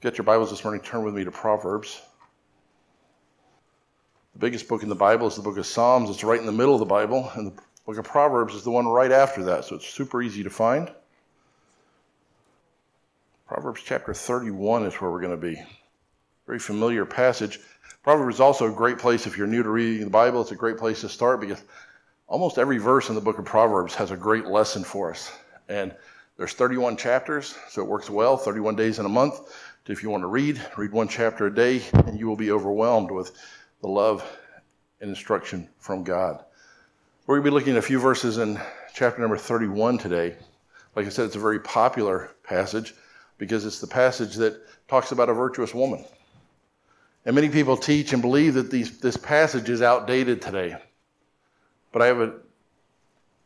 got your Bibles this morning, turn with me to Proverbs. The biggest book in the Bible is the book of Psalms. It's right in the middle of the Bible, and the book of Proverbs is the one right after that, so it's super easy to find. Proverbs chapter 31 is where we're going to be. Very familiar passage. Proverbs is also a great place if you're new to reading the Bible. It's a great place to start because almost every verse in the book of Proverbs has a great lesson for us. And there's 31 chapters, so it works well, 31 days in a month. If you want to read, read one chapter a day, and you will be overwhelmed with the love and instruction from God. We're going to be looking at a few verses in chapter number 31 today. Like I said, it's a very popular passage because it's the passage that talks about a virtuous woman. And many people teach and believe that these, this passage is outdated today. But I have a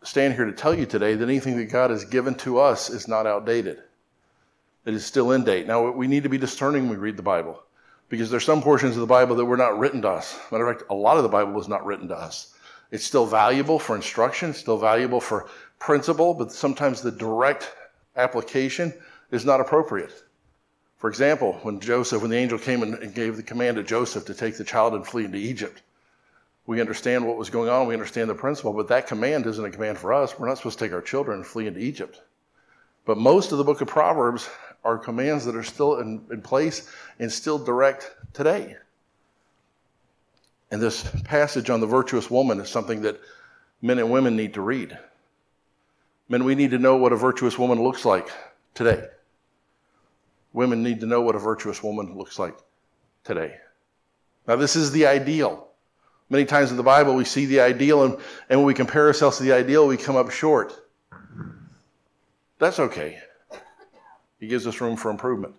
stand here to tell you today that anything that God has given to us is not outdated. It is still in date. Now, we need to be discerning when we read the Bible because there's some portions of the Bible that were not written to us. Matter of fact, a lot of the Bible was not written to us. It's still valuable for instruction, still valuable for principle, but sometimes the direct application is not appropriate. For example, when Joseph, when the angel came and gave the command to Joseph to take the child and flee into Egypt, we understand what was going on, we understand the principle, but that command isn't a command for us. We're not supposed to take our children and flee into Egypt. But most of the book of Proverbs are commands that are still in, in place and still direct today. And this passage on the virtuous woman is something that men and women need to read. Men, we need to know what a virtuous woman looks like today. Women need to know what a virtuous woman looks like today. Now, this is the ideal. Many times in the Bible, we see the ideal, and, and when we compare ourselves to the ideal, we come up short. That's okay. He gives us room for improvement.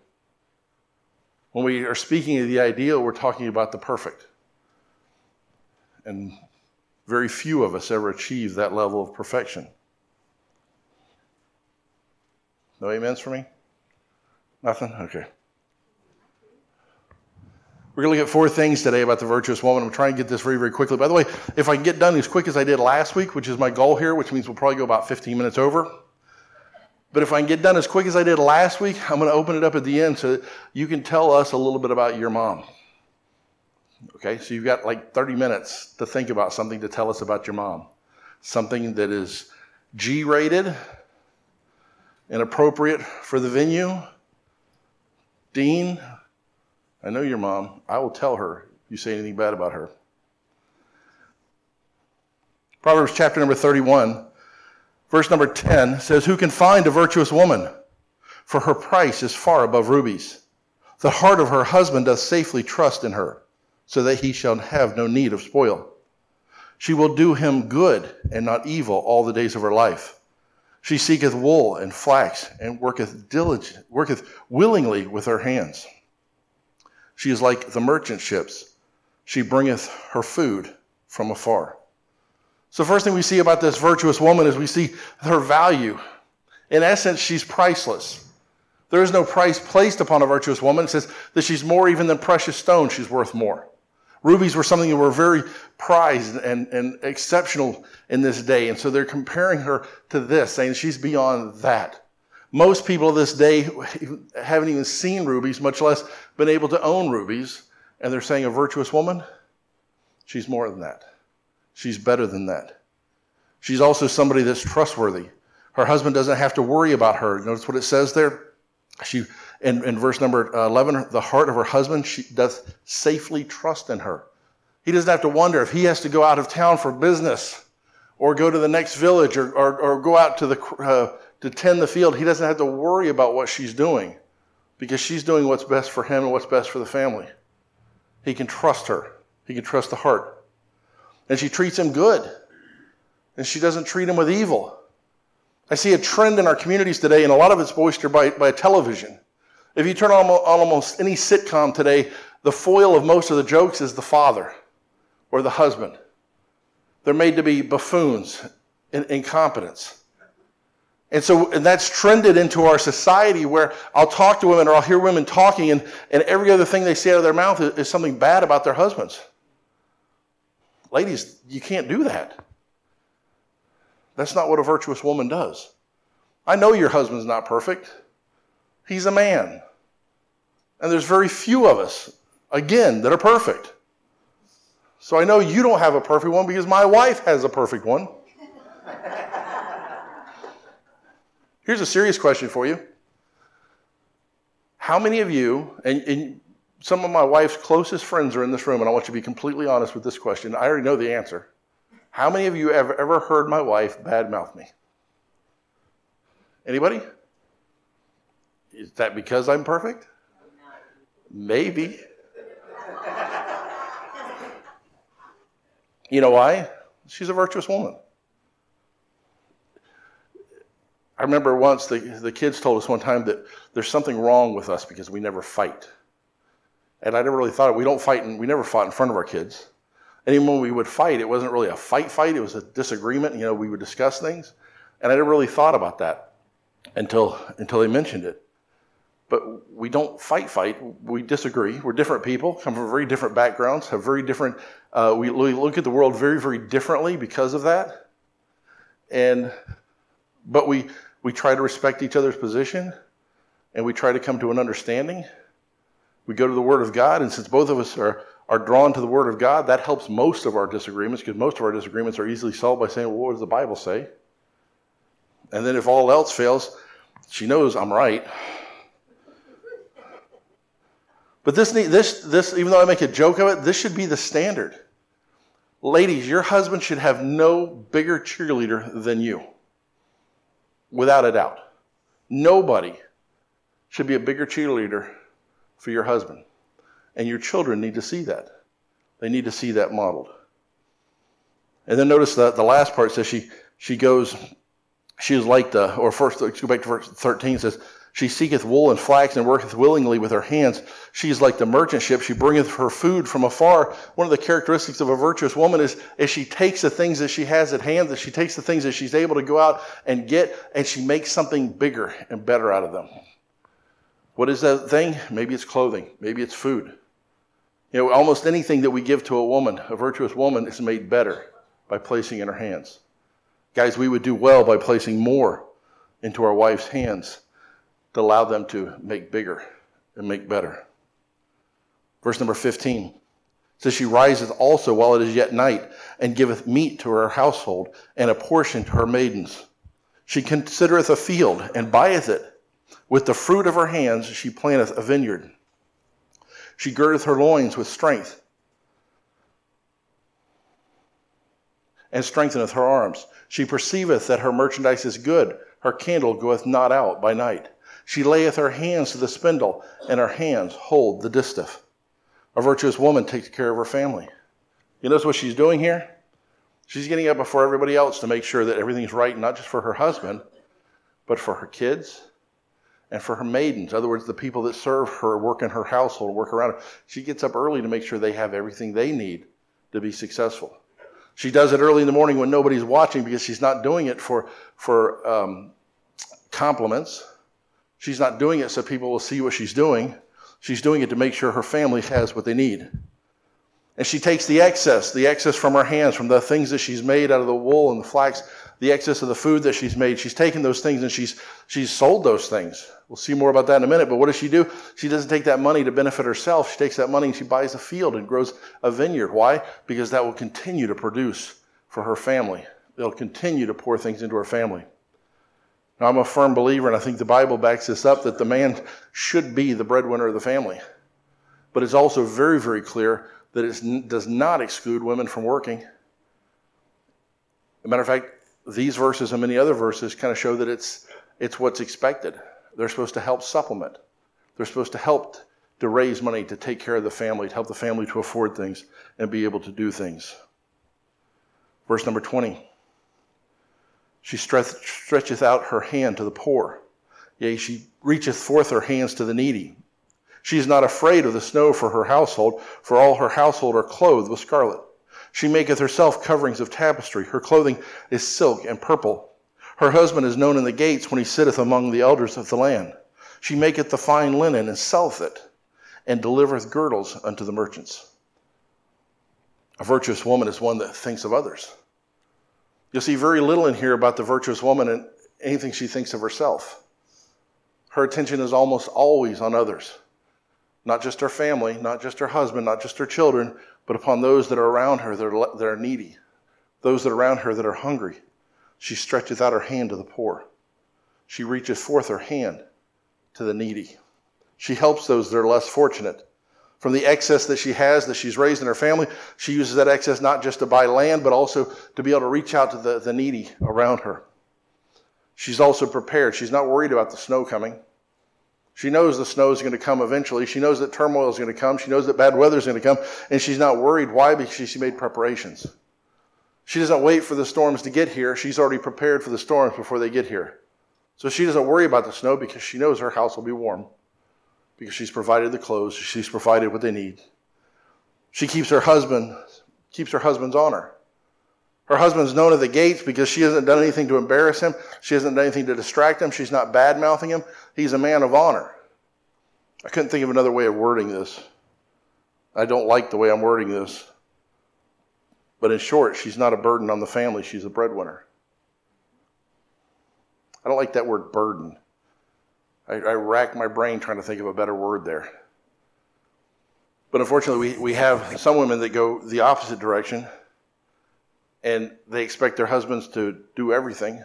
When we are speaking of the ideal, we're talking about the perfect. And very few of us ever achieve that level of perfection. No amens for me? Nothing? Okay. We're going to look at four things today about the virtuous woman. I'm trying to get this very, very quickly. By the way, if I can get done as quick as I did last week, which is my goal here, which means we'll probably go about 15 minutes over. But if I can get done as quick as I did last week, I'm going to open it up at the end so you can tell us a little bit about your mom. Okay, so you've got like 30 minutes to think about something to tell us about your mom. Something that is G rated and appropriate for the venue. Dean, I know your mom. I will tell her if you say anything bad about her. Proverbs chapter number 31, verse number 10 says, Who can find a virtuous woman? For her price is far above rubies. The heart of her husband doth safely trust in her, so that he shall have no need of spoil. She will do him good and not evil all the days of her life. She seeketh wool and flax and worketh diligent, worketh willingly with her hands. She is like the merchant ships. She bringeth her food from afar. So, first thing we see about this virtuous woman is we see her value. In essence, she's priceless. There is no price placed upon a virtuous woman. It says that she's more even than precious stone, she's worth more. Rubies were something that were very prized and, and exceptional in this day. And so they're comparing her to this, saying she's beyond that. Most people of this day haven't even seen rubies, much less been able to own rubies. And they're saying a virtuous woman, she's more than that. She's better than that. She's also somebody that's trustworthy. Her husband doesn't have to worry about her. Notice what it says there? She, in, in verse number 11, the heart of her husband, she doth safely trust in her. He doesn't have to wonder if he has to go out of town for business or go to the next village or, or, or go out to the, uh, to tend the field, he doesn't have to worry about what she's doing because she's doing what's best for him and what's best for the family. He can trust her, he can trust the heart. And she treats him good, and she doesn't treat him with evil. I see a trend in our communities today, and a lot of it's boistered by, by television. If you turn on almost any sitcom today, the foil of most of the jokes is the father or the husband. They're made to be buffoons and incompetents. And so and that's trended into our society where I'll talk to women or I'll hear women talking, and, and every other thing they say out of their mouth is, is something bad about their husbands. Ladies, you can't do that. That's not what a virtuous woman does. I know your husband's not perfect. He's a man. And there's very few of us, again, that are perfect. So I know you don't have a perfect one because my wife has a perfect one. Here's a serious question for you. How many of you, and, and, some of my wife's closest friends are in this room, and I want you to be completely honest with this question. I already know the answer. How many of you have ever heard my wife badmouth me? Anybody? Is that because I'm perfect? Maybe. you know why? She's a virtuous woman. I remember once the, the kids told us one time that there's something wrong with us because we never fight. And I never really thought it. We don't fight, and we never fought in front of our kids. And even when we would fight, it wasn't really a fight fight, it was a disagreement. You know, we would discuss things. And I never really thought about that until, until they mentioned it. But we don't fight, fight. We disagree. We're different people, come from very different backgrounds, have very different, uh, we look at the world very, very differently because of that. And, but we, we try to respect each other's position and we try to come to an understanding. We go to the Word of God, and since both of us are, are drawn to the Word of God, that helps most of our disagreements because most of our disagreements are easily solved by saying, well, what does the Bible say? And then if all else fails, she knows I'm right. But this, this, this, even though I make a joke of it, this should be the standard. Ladies, your husband should have no bigger cheerleader than you, without a doubt. Nobody should be a bigger cheerleader for your husband. And your children need to see that. They need to see that modeled. And then notice that the last part says she, she goes, she is like the, or first, let's go back to verse 13, says, she seeketh wool and flax and worketh willingly with her hands. She is like the merchant ship. She bringeth her food from afar. One of the characteristics of a virtuous woman is, is she takes the things that she has at hand, that she takes the things that she's able to go out and get, and she makes something bigger and better out of them. What is that thing? Maybe it's clothing. Maybe it's food. You know, almost anything that we give to a woman, a virtuous woman, is made better by placing in her hands. Guys, we would do well by placing more into our wife's hands to allow them to make bigger and make better. Verse number 15 says, She riseth also while it is yet night, and giveth meat to her household, and a portion to her maidens. She considereth a field, and buyeth it with the fruit of her hands she planteth a vineyard. She girdeth her loins with strength, and strengtheneth her arms. She perceiveth that her merchandise is good, her candle goeth not out by night. She layeth her hands to the spindle, and her hands hold the distaff. A virtuous woman takes care of her family. You notice what she's doing here? She's getting up before everybody else to make sure that everything's right, not just for her husband, but for her kids and for her maidens. In other words, the people that serve her, work in her household, work around her. She gets up early to make sure they have everything they need to be successful. She does it early in the morning when nobody's watching because she's not doing it for, for um, compliments. She's not doing it so people will see what she's doing. She's doing it to make sure her family has what they need. And she takes the excess, the excess from her hands, from the things that she's made out of the wool and the flax, the excess of the food that she's made. She's taken those things and she's, she's sold those things. We'll see more about that in a minute. But what does she do? She doesn't take that money to benefit herself. She takes that money and she buys a field and grows a vineyard. Why? Because that will continue to produce for her family. They'll continue to pour things into her family. Now, I'm a firm believer, and I think the Bible backs this up, that the man should be the breadwinner of the family. But it's also very, very clear that it does not exclude women from working. As a matter of fact, these verses and many other verses kind of show that it's, it's what's expected. They're supposed to help supplement. They're supposed to help to raise money to take care of the family, to help the family to afford things and be able to do things. Verse number 20. She stretcheth out her hand to the poor. Yea, she reacheth forth her hands to the needy. She is not afraid of the snow for her household, for all her household are clothed with scarlet. She maketh herself coverings of tapestry. Her clothing is silk and purple. Her husband is known in the gates when he sitteth among the elders of the land. She maketh the fine linen and selleth it, and delivereth girdles unto the merchants. A virtuous woman is one that thinks of others. You'll see very little in here about the virtuous woman and anything she thinks of herself. Her attention is almost always on others. not just her family, not just her husband, not just her children, but upon those that are around her that are, that are needy, those that are around her that are hungry. She stretcheth out her hand to the poor. She reacheth forth her hand to the needy. She helps those that are less fortunate. From the excess that she has, that she's raised in her family, she uses that excess not just to buy land, but also to be able to reach out to the, the needy around her. She's also prepared. She's not worried about the snow coming. She knows the snow is going to come eventually. She knows that turmoil is going to come. She knows that bad weather is going to come. And she's not worried. Why? Because she made preparations. She doesn't wait for the storms to get here. She's already prepared for the storms before they get here. So she doesn't worry about the snow because she knows her house will be warm because she's provided the clothes, she's provided what they need. She keeps her husband, keeps her husband's honor. Her husband's known at the gates because she hasn't done anything to embarrass him. She hasn't done anything to distract him. She's not bad mouthing him. He's a man of honor. I couldn't think of another way of wording this. I don't like the way I'm wording this. But in short, she's not a burden on the family, she's a breadwinner. I don't like that word burden. I, I rack my brain trying to think of a better word there. But unfortunately, we, we have some women that go the opposite direction and they expect their husbands to do everything.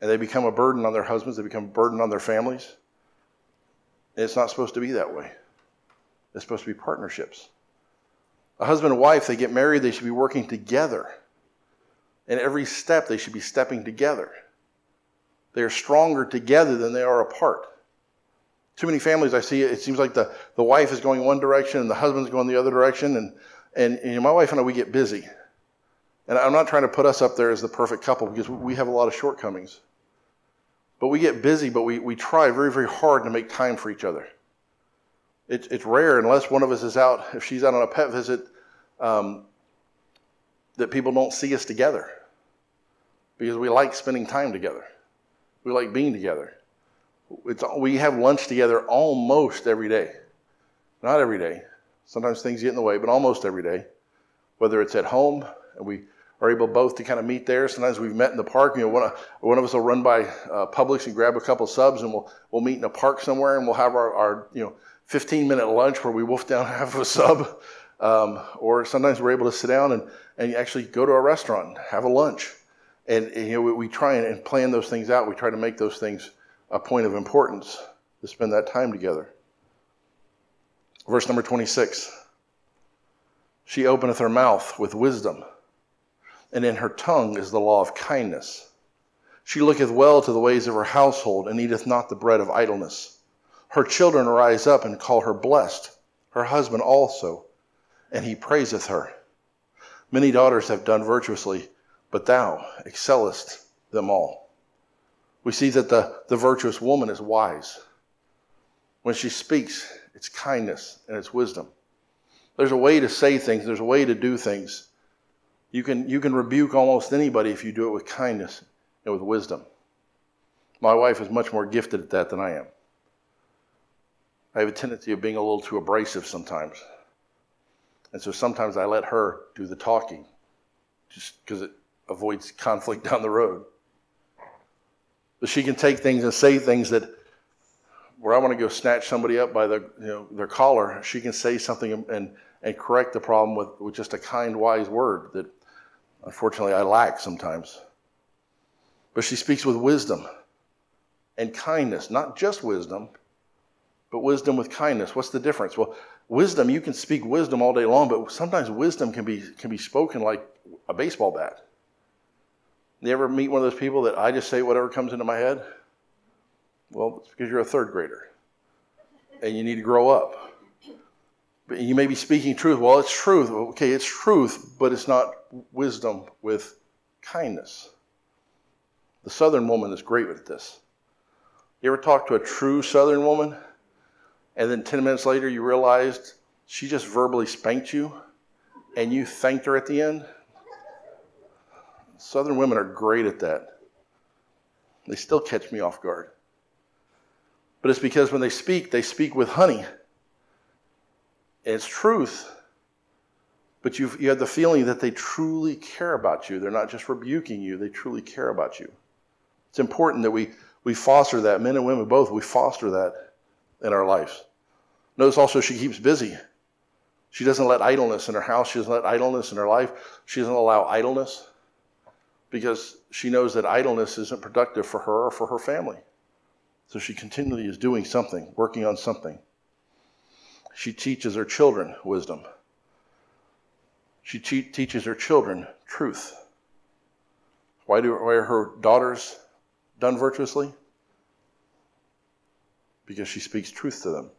And they become a burden on their husbands, they become a burden on their families. And it's not supposed to be that way. It's supposed to be partnerships. A husband and wife, they get married, they should be working together. And every step, they should be stepping together. They are stronger together than they are apart. Too many families I see, it seems like the, the wife is going one direction and the husband's going the other direction. And, and, and my wife and I, we get busy. And I'm not trying to put us up there as the perfect couple because we have a lot of shortcomings. But we get busy, but we, we try very, very hard to make time for each other. It, it's rare, unless one of us is out, if she's out on a pet visit, um, that people don't see us together because we like spending time together. We like being together. It's, we have lunch together almost every day. Not every day. Sometimes things get in the way, but almost every day. Whether it's at home, and we are able both to kind of meet there. Sometimes we've met in the park. You know, one of, one of us will run by uh, Publix and grab a couple subs, and we'll we'll meet in a park somewhere, and we'll have our, our you know 15 minute lunch where we wolf down half of a sub. Um, or sometimes we're able to sit down and, and actually go to a restaurant, have a lunch. And, and you know, we, we try and, and plan those things out. We try to make those things a point of importance to spend that time together. Verse number 26 She openeth her mouth with wisdom, and in her tongue is the law of kindness. She looketh well to the ways of her household, and eateth not the bread of idleness. Her children rise up and call her blessed, her husband also, and he praiseth her. Many daughters have done virtuously but thou excellest them all. We see that the, the virtuous woman is wise. When she speaks, it's kindness and it's wisdom. There's a way to say things, there's a way to do things. You can, you can rebuke almost anybody if you do it with kindness and with wisdom. My wife is much more gifted at that than I am. I have a tendency of being a little too abrasive sometimes. And so sometimes I let her do the talking just because it avoids conflict down the road. But she can take things and say things that where I want to go snatch somebody up by the, you know, their collar, she can say something and, and correct the problem with, with just a kind, wise word that unfortunately I lack sometimes. But she speaks with wisdom and kindness, not just wisdom, but wisdom with kindness. What's the difference? Well, wisdom, you can speak wisdom all day long, but sometimes wisdom can be, can be spoken like a baseball bat. You ever meet one of those people that I just say whatever comes into my head? Well, it's because you're a third grader and you need to grow up. You may be speaking truth. Well, it's truth. Okay, it's truth, but it's not wisdom with kindness. The Southern woman is great with this. You ever talk to a true Southern woman and then 10 minutes later you realized she just verbally spanked you and you thanked her at the end? Southern women are great at that. They still catch me off guard. But it's because when they speak, they speak with honey. It's truth, but you you have the feeling that they truly care about you. They're not just rebuking you, they truly care about you. It's important that we, we foster that, men and women both, we foster that in our lives. Notice also she keeps busy. She doesn't let idleness in her house. She doesn't let idleness in her life. She doesn't allow idleness because she knows that idleness isn't productive for her or for her family. So she continually is doing something, working on something. She teaches her children wisdom. She te- teaches her children truth. Why, do, why are her daughters done virtuously? Because she speaks truth to them.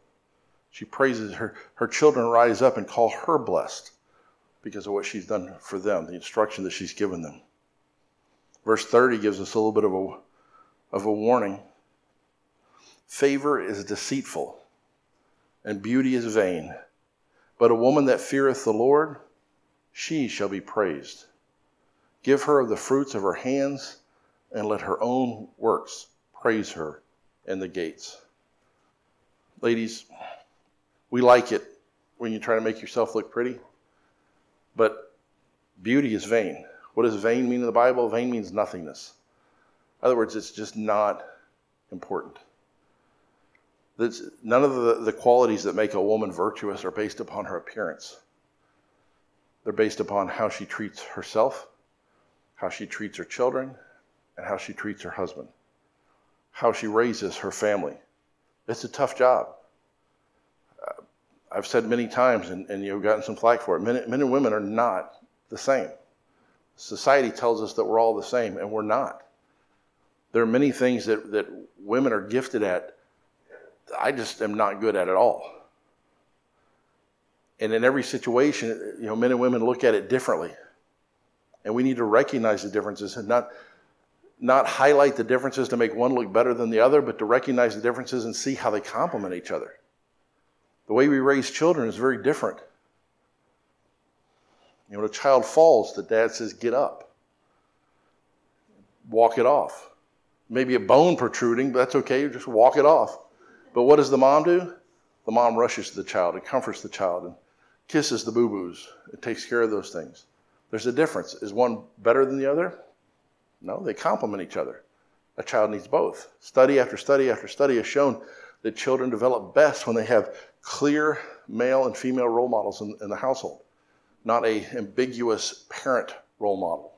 She praises her. Her children rise up and call her blessed because of what she's done for them, the instruction that she's given them. Verse 30 gives us a little bit of a, of a warning. Favor is deceitful, and beauty is vain. But a woman that feareth the Lord, she shall be praised. Give her of the fruits of her hands, and let her own works praise her in the gates. Ladies, we like it when you try to make yourself look pretty, but beauty is vain. What does vain mean in the Bible? Vain means nothingness. In other words, it's just not important. None of the, the qualities that make a woman virtuous are based upon her appearance. They're based upon how she treats herself how she treats her children, and how she treats her husband, how she raises her family. It's a tough job. Uh, I've said many times, and, and, you've gotten some flack for it men, men and women are not the same. Society tells us that we're all the same, and we're not. There are many things that, that women are gifted at, I just am not good at it all. And in every situation, you know, men and women look at it differently. And we need to recognize the differences and not, not highlight the differences to make one look better than the other, but to recognize the differences and see how they complement each other. The way we raise children is very different. You know, when a child falls, the dad says, Get up, walk it off. Maybe a bone protruding, but that's okay, just walk it off. But what does the mom do? The mom rushes to the child and comforts the child and kisses the boo boos and takes care of those things. There's a difference. Is one better than the other? No, they complement each other. A child needs both. Study after study after study has shown that children develop best when they have clear male and female role models in, in the household, not a ambiguous parent role model.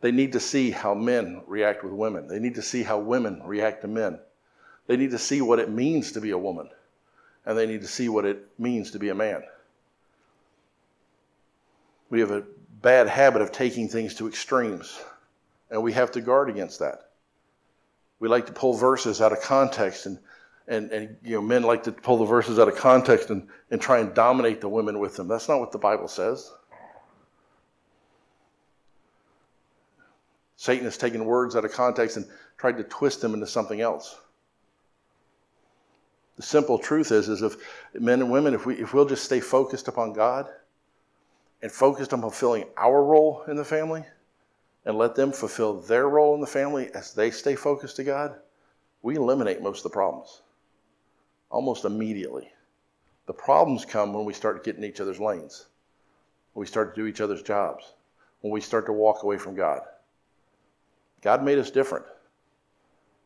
They need to see how men react with women. They need to see how women react to men. They need to see what it means to be a woman, and they need to see what it means to be a man. We have a bad habit of taking things to extremes, and we have to guard against that. We like to pull verses out of context, and, and, and you know, men like to pull the verses out of context and, and try and dominate the women with them. That's not what the Bible says. Satan has taken words out of context and tried to twist them into something else. The simple truth is, is if men and women, if, we, if we'll just stay focused upon God, and focused on fulfilling our role in the family and let them fulfill their role in the family as they stay focused to God, we eliminate most of the problems almost immediately. The problems come when we start getting each other's lanes, when we start to do each other's jobs, when we start to walk away from God. God made us different.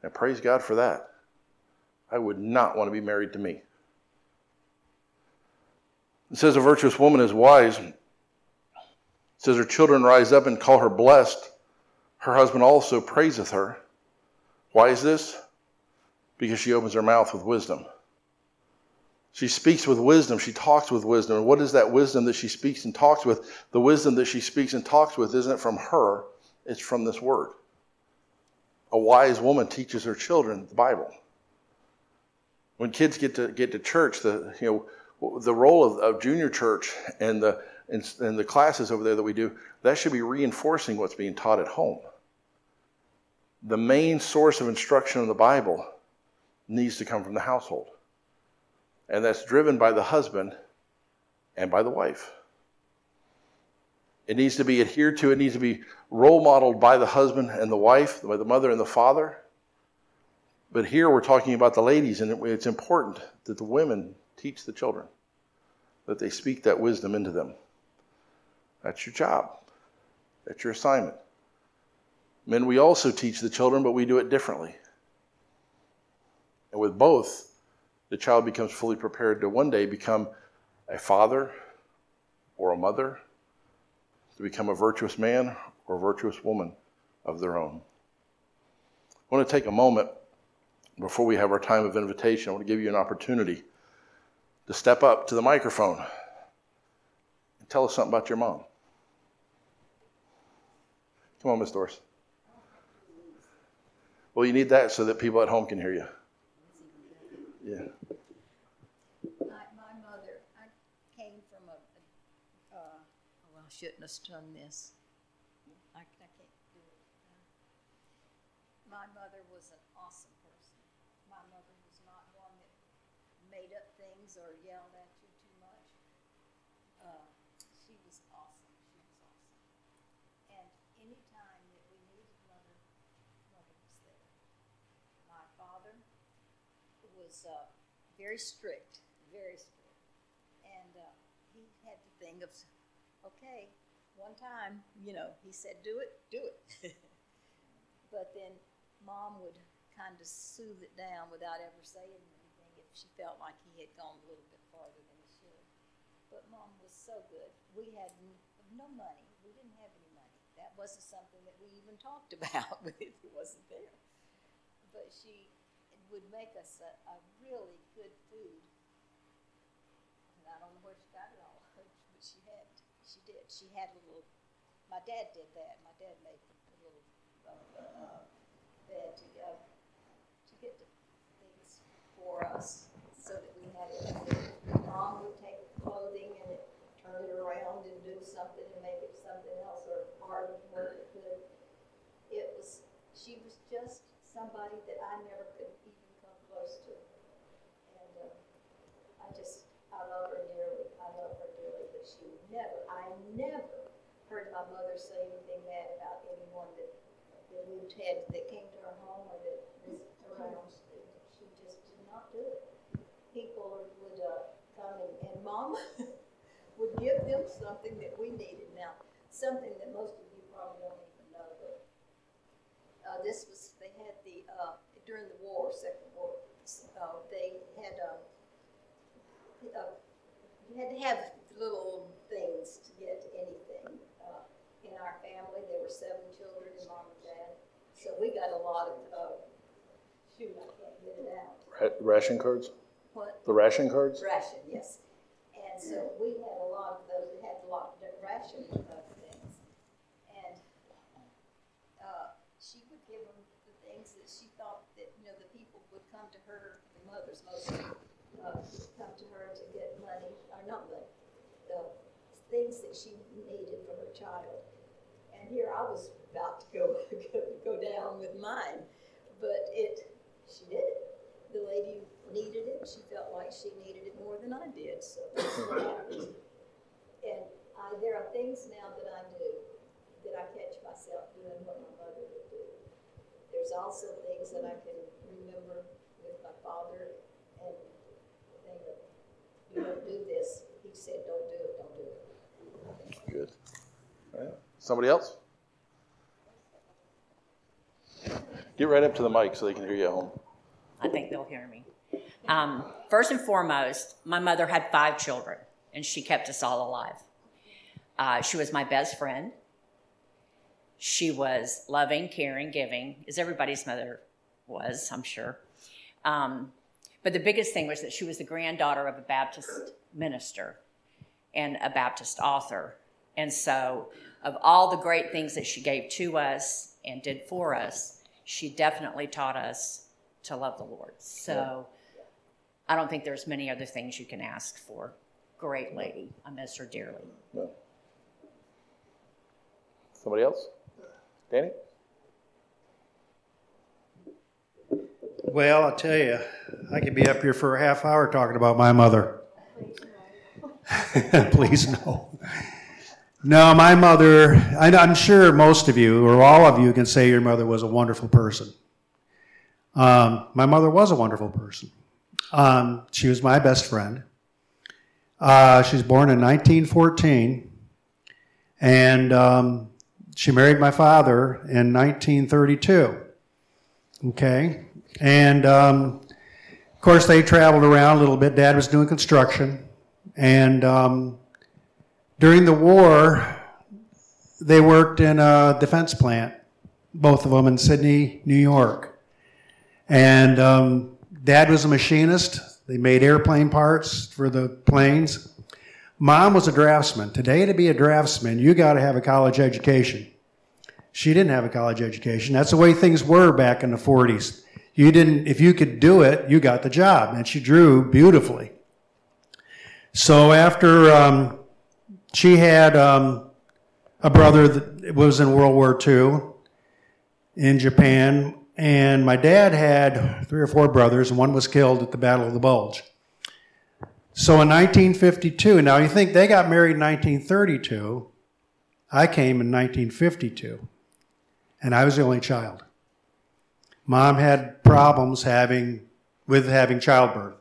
And praise God for that. I would not want to be married to me. It says a virtuous woman is wise it says her children rise up and call her blessed. Her husband also praiseth her. Why is this? Because she opens her mouth with wisdom. She speaks with wisdom. She talks with wisdom. And what is that wisdom that she speaks and talks with? The wisdom that she speaks and talks with isn't from her, it's from this word. A wise woman teaches her children the Bible. When kids get to get to church, the you know the role of, of junior church and the in, in the classes over there that we do, that should be reinforcing what's being taught at home. The main source of instruction in the Bible needs to come from the household. And that's driven by the husband and by the wife. It needs to be adhered to, it needs to be role modeled by the husband and the wife, by the mother and the father. But here we're talking about the ladies, and it's important that the women teach the children, that they speak that wisdom into them. That's your job. That's your assignment. Men, we also teach the children, but we do it differently. And with both, the child becomes fully prepared to one day become a father or a mother, to become a virtuous man or a virtuous woman of their own. I want to take a moment before we have our time of invitation. I want to give you an opportunity to step up to the microphone and tell us something about your mom. Come on, Miss Doris. Well, you need that so that people at home can hear you. Yeah. My, mother, I came from a, a uh, oh, shouldn't have done this. I, I can't do it. My mother was an awesome person. My mother was not one that made up things or yelled at you too much. Uh, she was awesome. She was awesome. And anytime that we needed mother, mother was there. My father was uh, very strict, very strict. And uh, he had the thing of, okay, one time, you know, he said, do it, do it. but then mom would kind of soothe it down without ever saying she felt like he had gone a little bit farther than he should. But mom was so good. We had no money. We didn't have any money. That wasn't something that we even talked about if it wasn't there. But she would make us a, a really good food. And I don't know where she got it all, but she had, she did. She had a little, my dad did that. My dad made a little uh, bed to go, to get the things for us so that we had it. Mom would take clothing and it, turn it around and do something and make it something else or part of what it could. It was, she was just somebody that I never could even come close to. And uh, I just, I love her dearly. I love her dearly, but she never, I never heard my mother say anything bad about anyone that, that we had that came to our home or that was around. She just did not do it. People would uh, come and, and mom would give them something that we needed. Now, something that most of you probably don't even know, but uh, this was they had the uh, during the war, Second War. Uh, they had um, uh, you had to have little things to get anything. Uh, in our family, there were seven children and mom and dad, so we got a lot of. Uh, shoot, I can't get it out. Ration cards? What? The ration cards? Ration, yes. And so we had a lot of those. We had a lot of ration uh, things, and uh, she would give them the things that she thought that you know the people would come to her, the mothers mostly, uh, come to her to get money or not money, the things that she needed for her child. And here I was about to go go, down with mine, but it she did it. The lady needed it. She felt like she needed it more than I did. So that's what happened. And I, there are things now that I do that I catch myself doing what my mother would do. There's also things that I can father and think of, you don't do this. He said, don't do it, don't do it. Good. All right. Somebody else? Get right up to the mic so they can hear you at home. I think they'll hear me. Um, first and foremost, my mother had five children, and she kept us all alive. Uh, she was my best friend. She was loving, caring, giving, as everybody's mother was, I'm sure. Um, but the biggest thing was that she was the granddaughter of a Baptist minister and a Baptist author. And so, of all the great things that she gave to us and did for us, she definitely taught us to love the Lord. So, I don't think there's many other things you can ask for. Great lady. I miss her dearly. Somebody else? Danny? Well, I'll tell you, I could be up here for a half hour talking about my mother. Please no. No, my mother, I'm sure most of you, or all of you, can say your mother was a wonderful person. Um, my mother was a wonderful person. Um, she was my best friend. Uh, she was born in 1914, and um, she married my father in 1932. Okay, and um, of course, they traveled around a little bit. Dad was doing construction. And um, during the war, they worked in a defense plant, both of them in Sidney, New York. And um, dad was a machinist. They made airplane parts for the planes. Mom was a draftsman. Today, to be a draftsman, you got to have a college education. She didn't have a college education. That's the way things were back in the 40s. You didn't, if you could do it, you got the job. And she drew beautifully. So after um, she had um, a brother that was in World War II in Japan, and my dad had three or four brothers, and one was killed at the Battle of the Bulge. So in 1952, now you think they got married in 1932, I came in 1952, and I was the only child. Mom had problems having with having childbirth.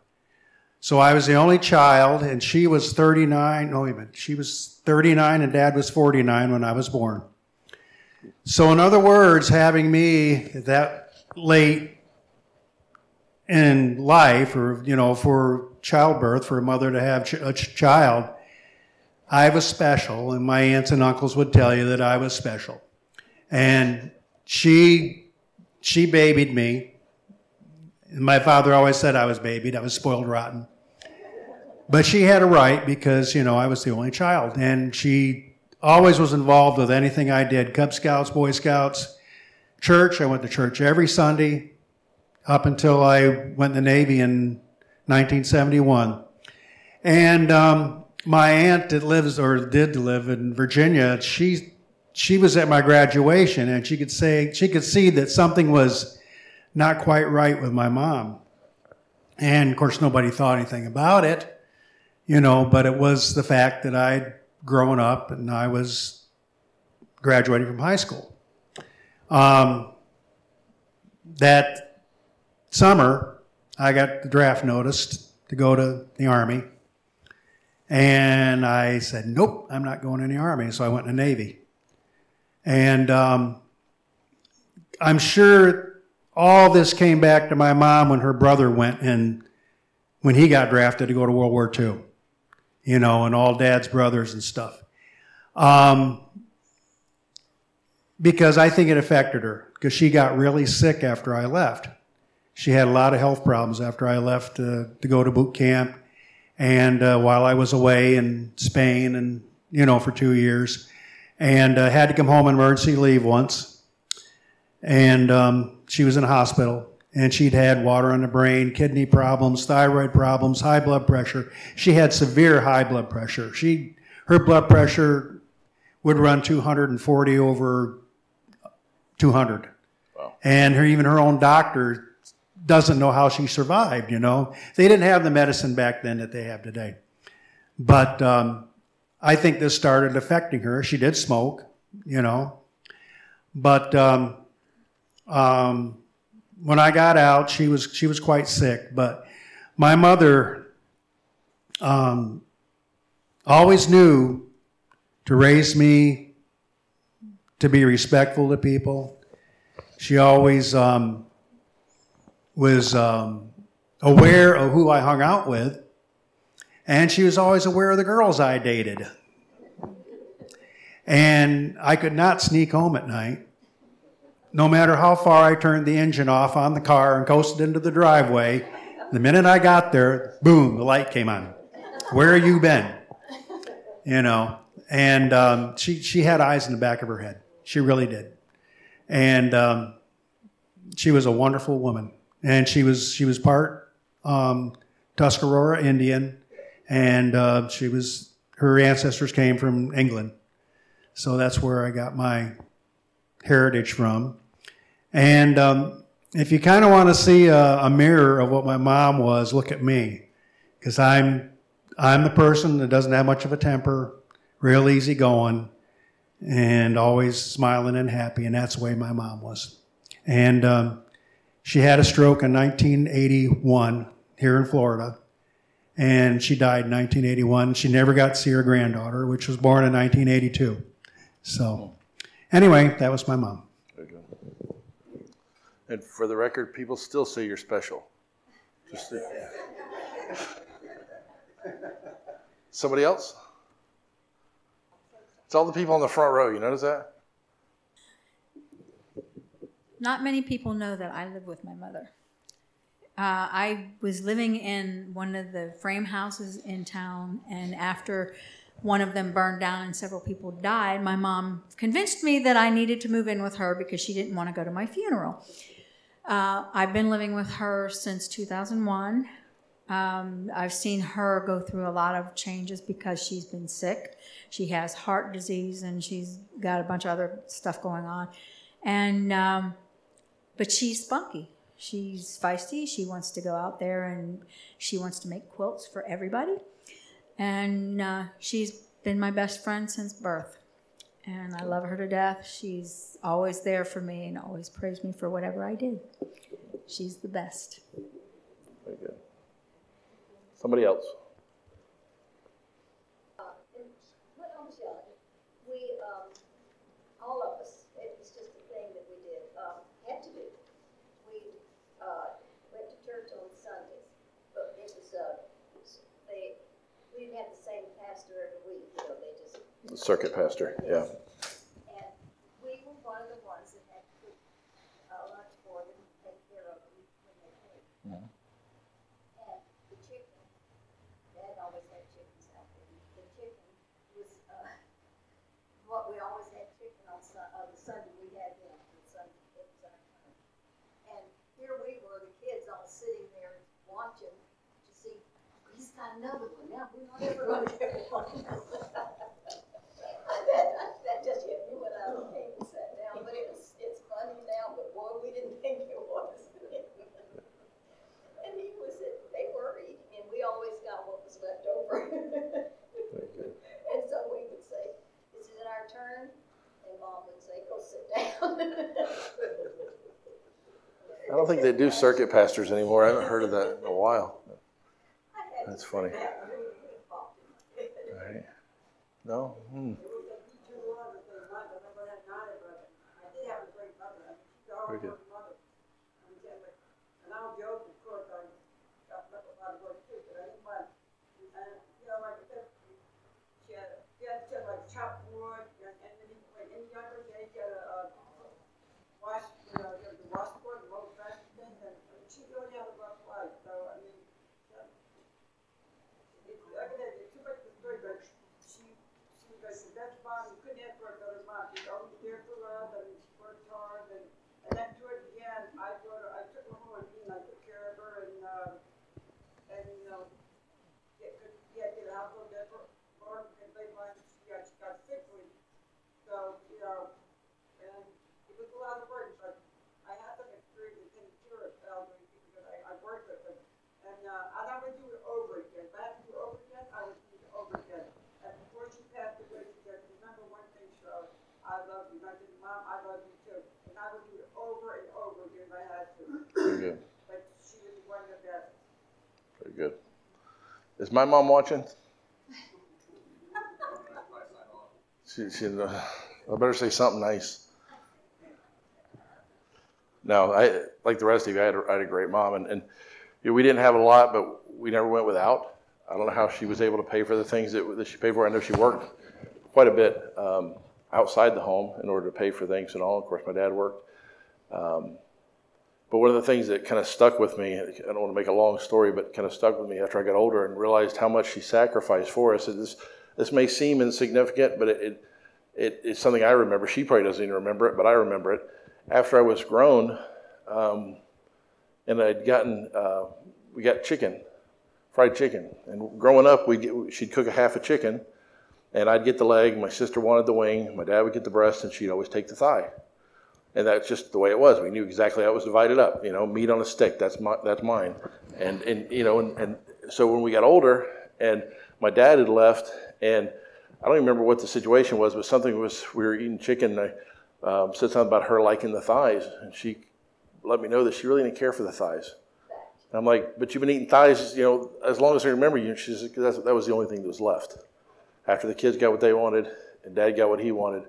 So I was the only child, and she was 39. No, minute. She was 39, and dad was 49 when I was born. So, in other words, having me that late in life, or, you know, for childbirth, for a mother to have a child, I was special, and my aunts and uncles would tell you that I was special. And she, she babied me. My father always said I was babied. I was spoiled rotten. But she had a right because, you know, I was the only child. And she always was involved with anything I did Cub Scouts, Boy Scouts, church. I went to church every Sunday up until I went in the Navy in 1971. And um, my aunt that lives or did live in Virginia, she she was at my graduation and she could say she could see that something was not quite right with my mom. And of course nobody thought anything about it you know, but it was the fact that I'd grown up and I was graduating from high school. Um, that summer, I got the draft notice to go to the Army. And I said, nope, I'm not going in the Army. So I went in the Navy. And um, I'm sure all this came back to my mom when her brother went and when he got drafted to go to World War II you know, and all dad's brothers and stuff. Um, because I think it affected her, because she got really sick after I left. She had a lot of health problems after I left uh, to go to boot camp, and uh, while I was away in Spain, and you know, for two years, and uh, had to come home on emergency leave once, and um, she was in a hospital, and she'd had water on the brain, kidney problems, thyroid problems, high blood pressure. She had severe high blood pressure. She, her blood pressure would run 240 over 200. Wow. And her, even her own doctor doesn't know how she survived, you know. They didn't have the medicine back then that they have today. But um, I think this started affecting her. She did smoke, you know. But um, um, when I got out, she was she was quite sick. But my mother um, always knew to raise me to be respectful to people. She always um, was um, aware of who I hung out with, and she was always aware of the girls I dated. And I could not sneak home at night no matter how far I turned the engine off on the car and coasted into the driveway, the minute I got there, boom, the light came on. Where have you been? You know, and um, she she had eyes in the back of her head. She really did, and um, she was a wonderful woman. And she was she was part um, Tuscarora Indian, and uh, she was her ancestors came from England, so that's where I got my heritage from. And um, if you kind of want to see a, a, mirror of what my mom was, look at me, because I'm I'm the person that doesn't have much of a temper, real easy going, and always smiling and happy, and that's the way my mom was. And um, she had a stroke in 1981 here in Florida, and she died in 1981. She never got to see her granddaughter, which was born in 1982. So, anyway, that was my mom. And for the record, people still say you're special. Just Somebody else? It's all the people in the front row. You notice that? Not many people know that I live with my mother. Uh, I was living in one of the frame houses in town, and after one of them burned down and several people died, my mom convinced me that I needed to move in with her because she didn't want to go to my funeral. Uh, I've been living with her since 2001. Um, I've seen her go through a lot of changes because she's been sick. She has heart disease and she's got a bunch of other stuff going on. And, um, but she's spunky. She's feisty. She wants to go out there and she wants to make quilts for everybody. And uh, she's been my best friend since birth. And I love her to death. She's always there for me and always praised me for whatever I did. She's the best. Very good. Somebody else. And when I was young, we, um, all of us, it was just a thing that we did, um, had to do. We, uh, went to church on Sundays, but it was, uh, they, we didn't have the same pastor every week, you know, they just, The circuit pastor. Yeah. and we were one of the ones that had to cook, uh, lunch for them, take care of them when they came. And the chicken, Dad always had chickens out there. The chicken was, uh, what, we always had chicken on Sun, uh, the Sunday we had, you know, the Sunday, it was our turn. And here we were, the kids all sitting there watching to see, he's got another one, now we're not ever gonna get one. That, that just hit me when I came and sat down, but it was, it's funny now, but boy, we didn't think it was. And he was, they were eating, and we always got what was left over. Very good. And so we would say, is it our turn? And mom would say, go sit down. I don't think they do circuit pastors anymore. I haven't heard of that in a while. That's funny. Right. No? Hmm. Very good. And I'll joke, of course, I got up a lot of work too, but I didn't mind. And, you know, like I said, she had, she had to like chop wood, and, and then, like, in younger days, she had a, uh, wash, you know, there was a washboard, the old fashioned thing, and and she really had a rough life, so, I mean, uh, it's, like I said, it's too much of a story, but she, she was like the best mom, you couldn't ask for a better mom, she was always there for us, I mean, she worked hard, and, and then towards the end, I brought her, I took her home with me, and I took care of her, and, uh, and, you know, get, could, yeah, get a household that for, for, and they like, she got, she got sick with, so, you know, and it was a lot of work, but I had some experience in taking care of elderly people that I, I worked with them. And, uh, I never do it over again. If I had to do it over again, I would do it over again. And before she passed away, she said, remember one thing, Cheryl, I love you. And I said, Mom, I love you too. And I would do it over and over again if I had to. Very good. But she was one of the best. Very good. Is my mom watching? She, she, uh, I better say something nice. No, I like the rest of you. I had a, I had a great mom, and, and you know, we didn't have a lot, but we never went without. I don't know how she was able to pay for the things that, that she paid for. I know she worked quite a bit um, outside the home in order to pay for things and all. Of course, my dad worked. Um, but one of the things that kind of stuck with me, I don't want to make a long story, but kind of stuck with me after I got older and realized how much she sacrificed for us. This, this may seem insignificant, but it, it, it, it's something I remember. She probably doesn't even remember it, but I remember it. After I was grown, um, and I'd gotten, uh, we got chicken, fried chicken. And growing up, we'd get, she'd cook a half a chicken, and I'd get the leg. My sister wanted the wing. My dad would get the breast, and she'd always take the thigh. And that's just the way it was. We knew exactly how it was divided up. You know, meat on a stick. That's my, that's mine. And and you know, and, and so when we got older, and my dad had left, and I don't even remember what the situation was, but something was we were eating chicken. And I um, said something about her liking the thighs, and she let me know that she really didn't care for the thighs. And I'm like, but you've been eating thighs, you know, as long as I remember you. She said, because that was the only thing that was left. After the kids got what they wanted, and Dad got what he wanted,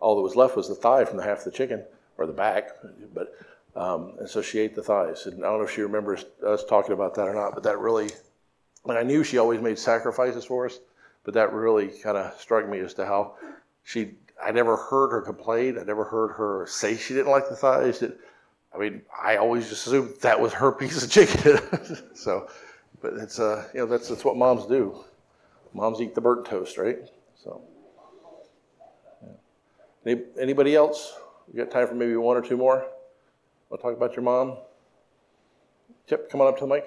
all that was left was the thigh from the half of the chicken or the back. But Um, and so she ate the thighs. And I don't know if she remembers us talking about that or not, but that really, and I knew she always made sacrifices for us, but that really kind of struck me as to how she, I never heard her complain. I never heard her say she didn't like the thighs. It, I mean, I always just assumed that was her piece of chicken. so, but it's, uh, you know, that's, that's what moms do. Moms eat the burnt toast, right? So, yeah. Any, anybody else? We got time for maybe one or two more? Want to talk about your mom? Chip, come on up to the mic.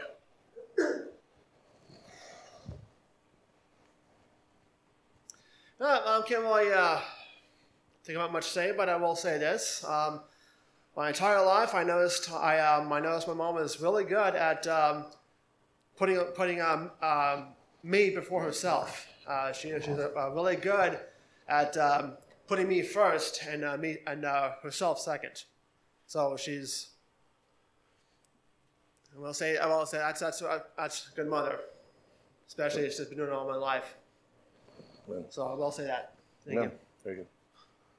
Uh, I can't really uh, think about much to say, but I will say this. Um, my entire life, I noticed I, um, I noticed my mom is really good at um, putting putting um, um, me before herself. Uh, she, she's uh, really good at um, putting me first and uh, me and uh, herself second. So she's. I will say I will say that's that's that's a good mother, especially she's been doing it all my life. Yeah. So I will say that. Thank No, you. very good.